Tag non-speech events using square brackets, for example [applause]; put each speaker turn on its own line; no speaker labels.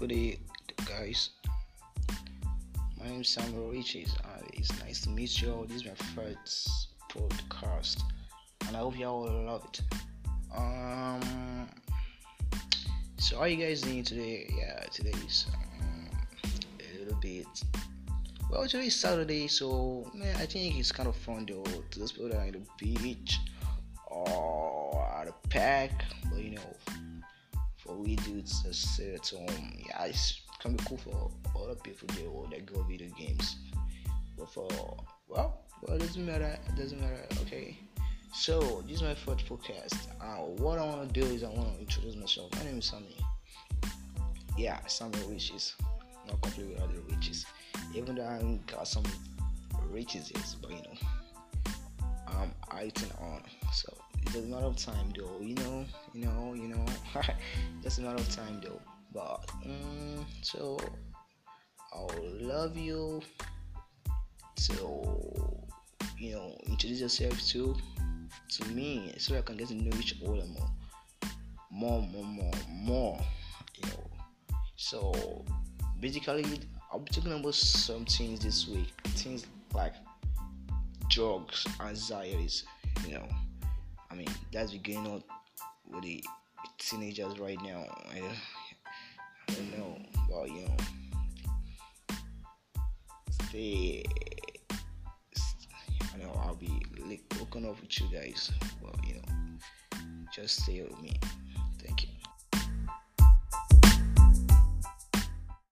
Good day, guys. My name is Samuel Riches, and it's nice to meet you all. This is my first podcast, and I hope you all love it. Um, so how are you guys doing today? Yeah, today is um, a little bit. Well, today is Saturday, so man, I think it's kind of fun though to those people that are in the beach or at the park, but you know we dudes just sit at home. Yeah, it's can be cool for other people they or they go video games. But for well, well, it doesn't matter. It doesn't matter. Okay. So this is my first podcast. Uh, what I want to do is I want to introduce myself. My name is Sammy. Yeah, Sammy Riches. Not completely other riches. Even though I got some riches, yes, but you know, I'm acting on. So it doesn't matter of time though. You know, you know. [laughs] just a matter of time though. But um, so I'll love you. So you know, introduce yourself to to me so I can get to know each other more, more, more, more, more. You know. So basically, I'll be talking about some things this week. Things like drugs, anxieties. You know, I mean that's been going on with the teenagers right now. I, I don't know, but you know, stay. I know I'll be like, hooking up with you guys, but you know, just stay with me.